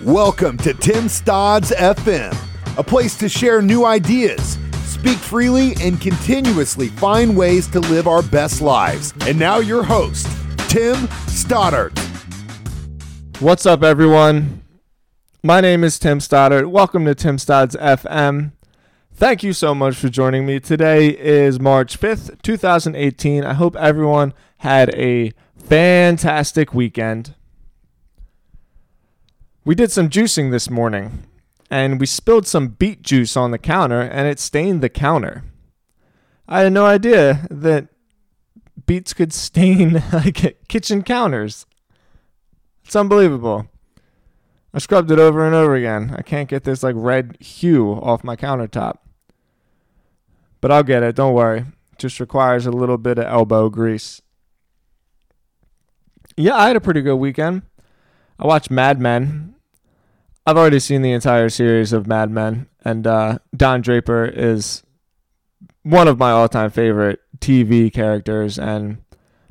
Welcome to Tim Stodd's FM, a place to share new ideas, speak freely, and continuously find ways to live our best lives. And now, your host, Tim Stoddard. What's up, everyone? My name is Tim Stoddard. Welcome to Tim Stodd's FM. Thank you so much for joining me. Today is March 5th, 2018. I hope everyone had a fantastic weekend. We did some juicing this morning and we spilled some beet juice on the counter and it stained the counter. I had no idea that beets could stain like kitchen counters. It's unbelievable. I scrubbed it over and over again. I can't get this like red hue off my countertop. But I'll get it, don't worry. It just requires a little bit of elbow grease. Yeah, I had a pretty good weekend. I watched Mad Men. I've already seen the entire series of Mad Men, and uh, Don Draper is one of my all-time favorite TV characters. And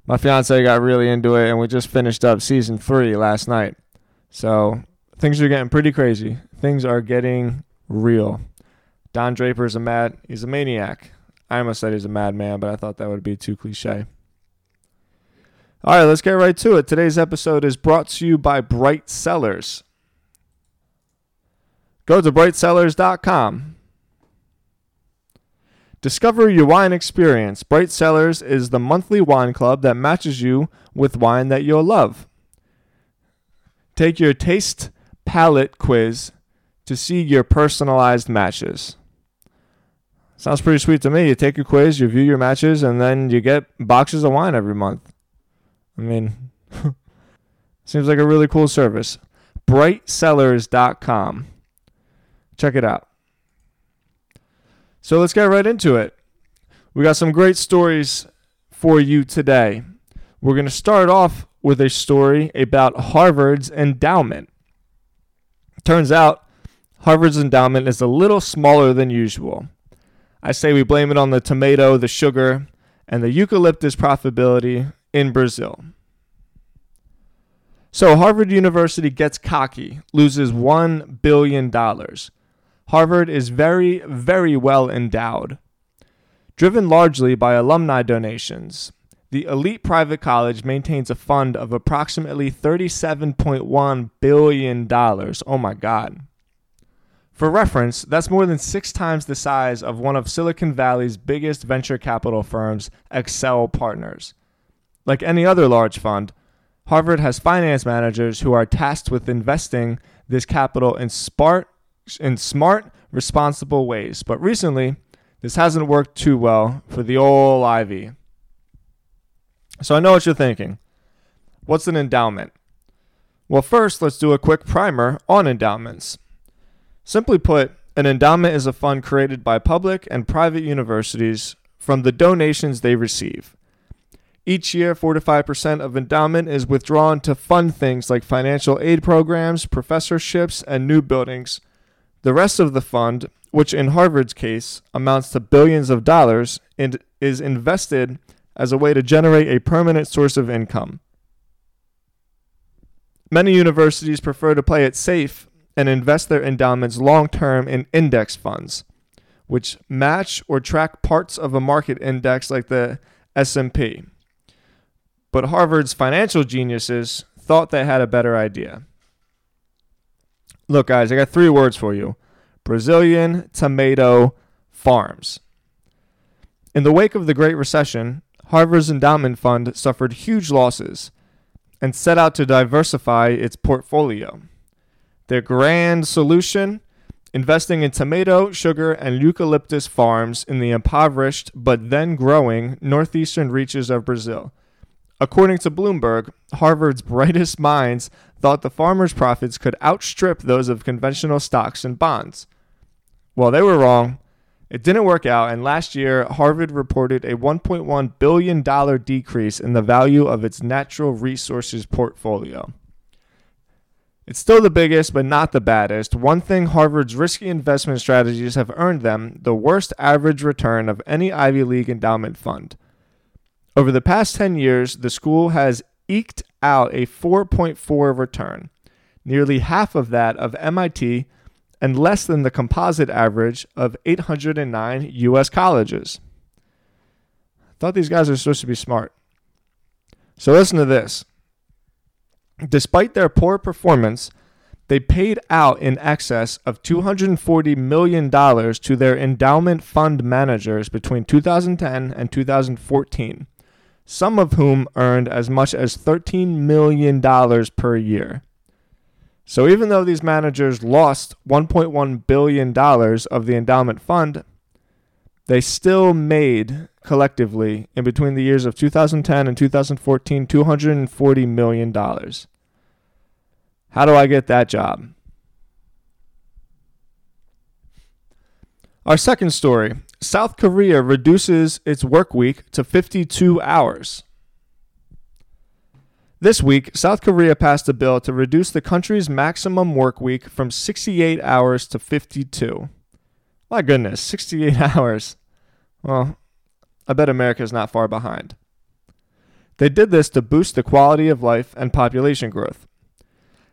my fiance got really into it, and we just finished up season three last night. So things are getting pretty crazy. Things are getting real. Don Draper is a mad. He's a maniac. I almost said he's a madman, but I thought that would be too cliche. All right, let's get right to it. Today's episode is brought to you by Bright Cellars. Go to brightcellars.com. Discover your wine experience. Bright Cellars is the monthly wine club that matches you with wine that you'll love. Take your taste palette quiz to see your personalized matches. Sounds pretty sweet to me. You take a quiz, you view your matches, and then you get boxes of wine every month. I mean, seems like a really cool service. Brightcellars.com. Check it out. So let's get right into it. We got some great stories for you today. We're going to start off with a story about Harvard's endowment. Turns out Harvard's endowment is a little smaller than usual. I say we blame it on the tomato, the sugar, and the eucalyptus profitability in Brazil. So Harvard University gets cocky, loses $1 billion. Harvard is very, very well endowed. Driven largely by alumni donations, the elite private college maintains a fund of approximately $37.1 billion. Oh my God. For reference, that's more than six times the size of one of Silicon Valley's biggest venture capital firms, Accel Partners. Like any other large fund, Harvard has finance managers who are tasked with investing this capital in smart, in smart, responsible ways. But recently, this hasn't worked too well for the old Ivy. So I know what you're thinking. What's an endowment? Well, first, let's do a quick primer on endowments. Simply put, an endowment is a fund created by public and private universities from the donations they receive. Each year, 4 to 5% of endowment is withdrawn to fund things like financial aid programs, professorships, and new buildings. The rest of the fund, which in Harvard's case amounts to billions of dollars, and is invested as a way to generate a permanent source of income. Many universities prefer to play it safe and invest their endowments long term in index funds, which match or track parts of a market index like the S&P. But Harvard's financial geniuses thought they had a better idea. Look, guys, I got three words for you Brazilian tomato farms. In the wake of the Great Recession, Harvard's endowment fund suffered huge losses and set out to diversify its portfolio. Their grand solution investing in tomato, sugar, and eucalyptus farms in the impoverished but then growing northeastern reaches of Brazil. According to Bloomberg, Harvard's brightest minds thought the farmers' profits could outstrip those of conventional stocks and bonds. Well, they were wrong. It didn't work out, and last year, Harvard reported a $1.1 billion decrease in the value of its natural resources portfolio. It's still the biggest, but not the baddest. One thing Harvard's risky investment strategies have earned them the worst average return of any Ivy League endowment fund. Over the past 10 years, the school has eked out a 4.4 return. nearly half of that of MIT, and less than the composite average of 809 U.S. colleges. I thought these guys are supposed to be smart. So listen to this. Despite their poor performance, they paid out in excess of $240 million to their endowment fund managers between 2010 and 2014, some of whom earned as much as $13 million per year. So even though these managers lost $1.1 billion of the endowment fund, they still made collectively in between the years of 2010 and 2014 $240 million. How do I get that job? Our second story South Korea reduces its work week to 52 hours. This week, South Korea passed a bill to reduce the country's maximum work week from 68 hours to 52. My goodness, 68 hours. Well, I bet America is not far behind. They did this to boost the quality of life and population growth.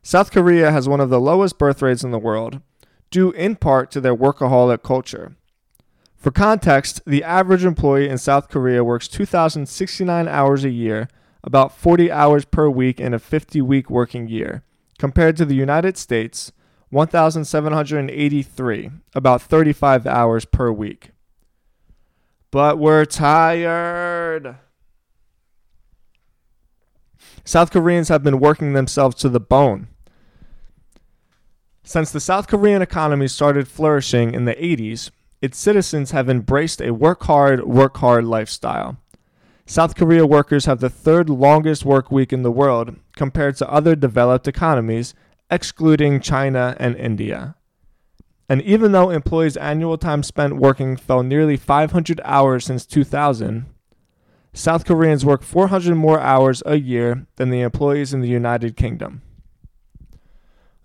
South Korea has one of the lowest birth rates in the world, due in part to their workaholic culture. For context, the average employee in South Korea works 2,069 hours a year, about 40 hours per week in a 50 week working year, compared to the United States, 1,783, about 35 hours per week. But we're tired. South Koreans have been working themselves to the bone. Since the South Korean economy started flourishing in the 80s, its citizens have embraced a work hard, work hard lifestyle. South Korea workers have the third longest work week in the world compared to other developed economies, excluding China and India. And even though employees' annual time spent working fell nearly 500 hours since 2000, South Koreans work 400 more hours a year than the employees in the United Kingdom.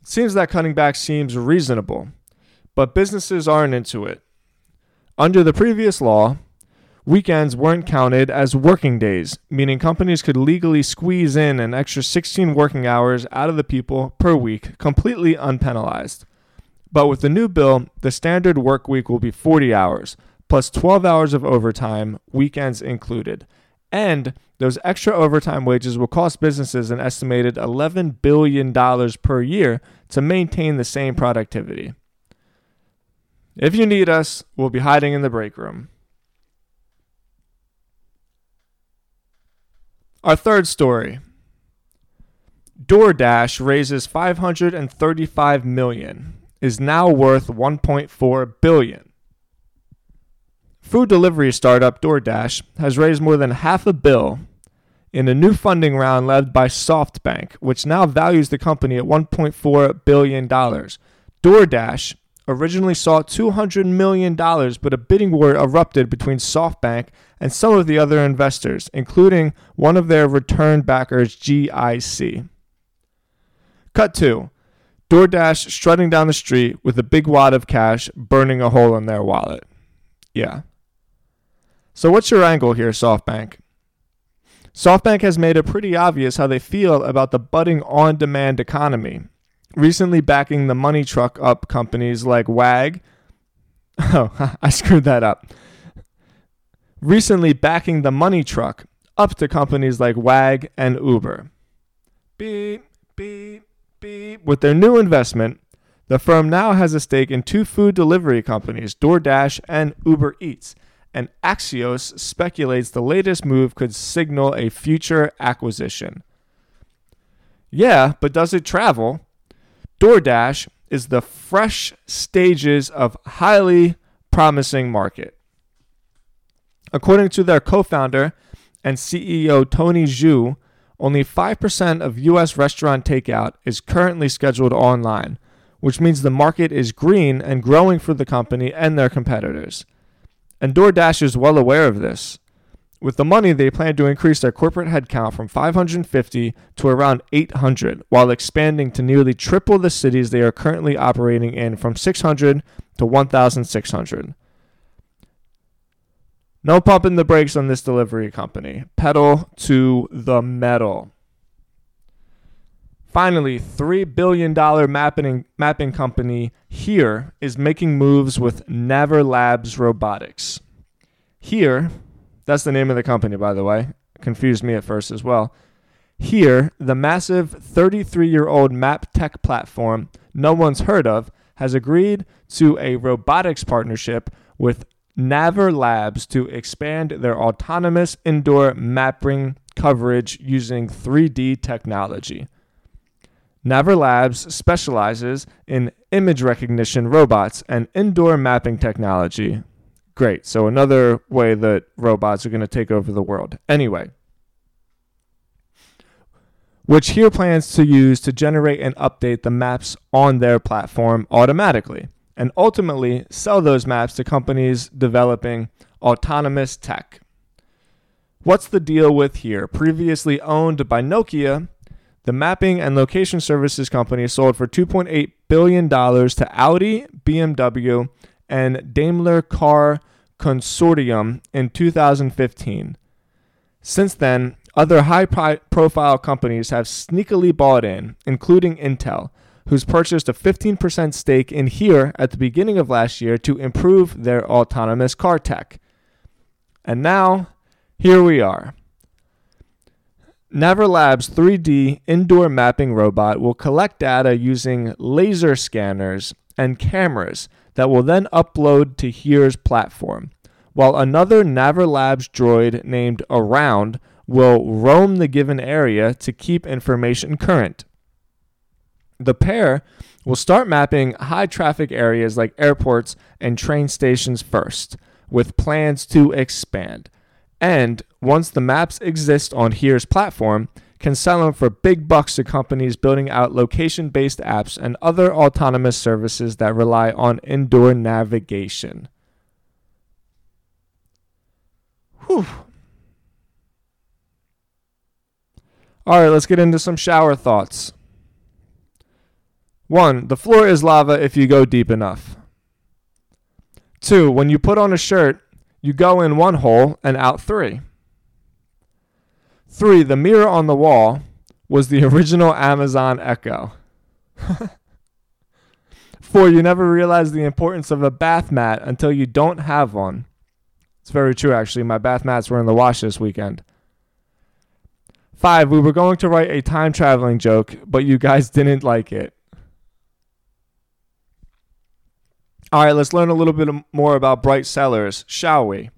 It seems that cutting back seems reasonable, but businesses aren't into it. Under the previous law, weekends weren't counted as working days, meaning companies could legally squeeze in an extra 16 working hours out of the people per week, completely unpenalized. But with the new bill, the standard work week will be 40 hours, plus 12 hours of overtime, weekends included. And those extra overtime wages will cost businesses an estimated $11 billion per year to maintain the same productivity. If you need us, we'll be hiding in the break room. Our third story DoorDash raises 535 million, is now worth 1.4 billion. Food delivery startup DoorDash has raised more than half a bill in a new funding round led by SoftBank, which now values the company at $1.4 billion. DoorDash originally sought $200 million, but a bidding war erupted between SoftBank and some of the other investors, including one of their return backers, GIC. Cut 2. DoorDash strutting down the street with a big wad of cash burning a hole in their wallet. Yeah, so, what's your angle here, SoftBank? SoftBank has made it pretty obvious how they feel about the budding on demand economy, recently backing the money truck up companies like WAG. Oh, I screwed that up. Recently backing the money truck up to companies like WAG and Uber. Beep, beep, beep. With their new investment, the firm now has a stake in two food delivery companies, DoorDash and Uber Eats and Axios speculates the latest move could signal a future acquisition. Yeah, but does it travel? DoorDash is the fresh stages of highly promising market. According to their co-founder and CEO Tony Xu, only 5% of US restaurant takeout is currently scheduled online, which means the market is green and growing for the company and their competitors. And DoorDash is well aware of this. With the money, they plan to increase their corporate headcount from 550 to around 800, while expanding to nearly triple the cities they are currently operating in from 600 to 1,600. No pumping the brakes on this delivery company. Pedal to the metal. Finally, $3 billion mapping, mapping company Here is making moves with Naver Labs Robotics. Here, that's the name of the company, by the way. Confused me at first as well. Here, the massive 33 year old map tech platform no one's heard of has agreed to a robotics partnership with Naver Labs to expand their autonomous indoor mapping coverage using 3D technology. Naver Labs specializes in image recognition robots and indoor mapping technology. Great. So, another way that robots are going to take over the world. Anyway, which here plans to use to generate and update the maps on their platform automatically and ultimately sell those maps to companies developing autonomous tech. What's the deal with here? Previously owned by Nokia, the mapping and location services company sold for $2.8 billion to Audi, BMW, and Daimler Car Consortium in 2015. Since then, other high profile companies have sneakily bought in, including Intel, who's purchased a 15% stake in Here at the beginning of last year to improve their autonomous car tech. And now, here we are. Naver Labs 3D indoor mapping robot will collect data using laser scanners and cameras that will then upload to Here's platform, while another Naver Labs droid named Around will roam the given area to keep information current. The pair will start mapping high traffic areas like airports and train stations first, with plans to expand and once the maps exist on Here's platform, can sell them for big bucks to companies building out location based apps and other autonomous services that rely on indoor navigation. Whew. All right, let's get into some shower thoughts. One, the floor is lava if you go deep enough. Two, when you put on a shirt, you go in one hole and out three. Three, the mirror on the wall was the original Amazon Echo. Four, you never realize the importance of a bath mat until you don't have one. It's very true, actually. My bath mats were in the wash this weekend. Five, we were going to write a time traveling joke, but you guys didn't like it. All right, let's learn a little bit more about Bright Cellars, shall we?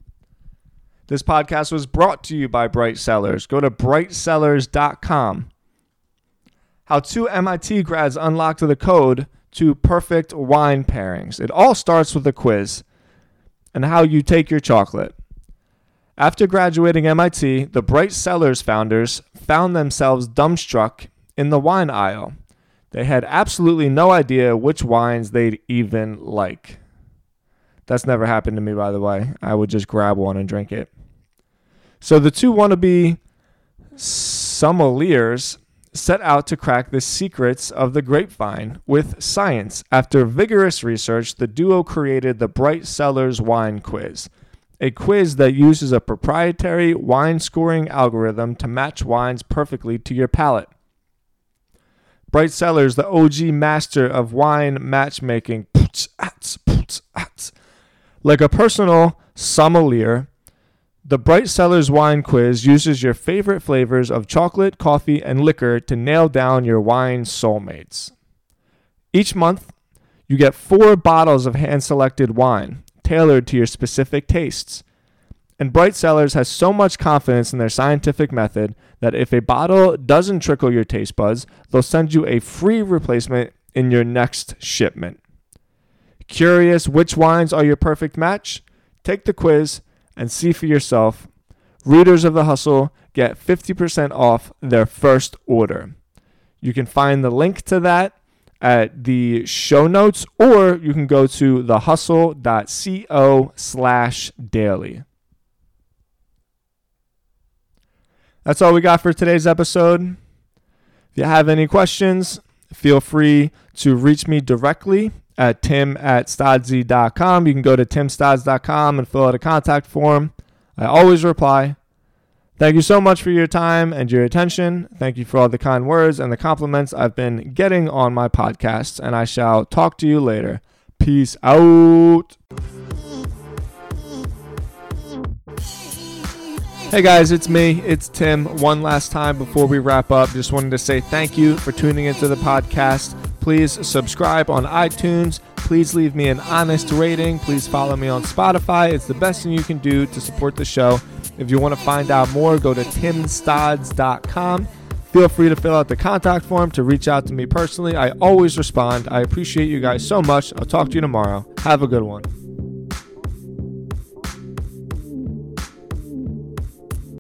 This podcast was brought to you by Bright Cellars. Go to brightcellars.com. How two MIT grads unlocked the code to perfect wine pairings. It all starts with a quiz and how you take your chocolate. After graduating MIT, the Bright Cellars founders found themselves dumbstruck in the wine aisle. They had absolutely no idea which wines they'd even like. That's never happened to me, by the way. I would just grab one and drink it. So the two wannabe sommeliers set out to crack the secrets of the grapevine with science. After vigorous research, the duo created the Bright Cellars Wine Quiz, a quiz that uses a proprietary wine scoring algorithm to match wines perfectly to your palate. Bright Cellars, the OG master of wine matchmaking. Like a personal sommelier, the Bright Cellars Wine Quiz uses your favorite flavors of chocolate, coffee, and liquor to nail down your wine soulmates. Each month, you get four bottles of hand selected wine tailored to your specific tastes. And Bright Cellars has so much confidence in their scientific method that if a bottle doesn't trickle your taste buds, they'll send you a free replacement in your next shipment. Curious which wines are your perfect match? Take the quiz and see for yourself. Readers of The Hustle get 50% off their first order. You can find the link to that at the show notes or you can go to thehustle.co slash daily. That's all we got for today's episode. If you have any questions, feel free to reach me directly at tim at stodsy.com. You can go to timstods.com and fill out a contact form. I always reply. Thank you so much for your time and your attention. Thank you for all the kind words and the compliments I've been getting on my podcasts, and I shall talk to you later. Peace out. Hey guys, it's me. It's Tim. One last time before we wrap up, just wanted to say thank you for tuning into the podcast. Please subscribe on iTunes. Please leave me an honest rating. Please follow me on Spotify. It's the best thing you can do to support the show. If you want to find out more, go to timstods.com. Feel free to fill out the contact form to reach out to me personally. I always respond. I appreciate you guys so much. I'll talk to you tomorrow. Have a good one.